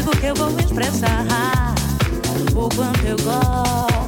digo que eu vou expressar o quanto eu gosto.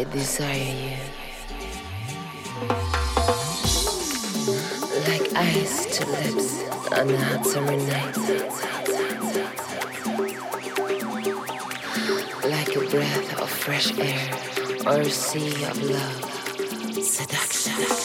I desire you. Like ice to lips on a hot summer night. Like a breath of fresh air or a sea of love. Seduction.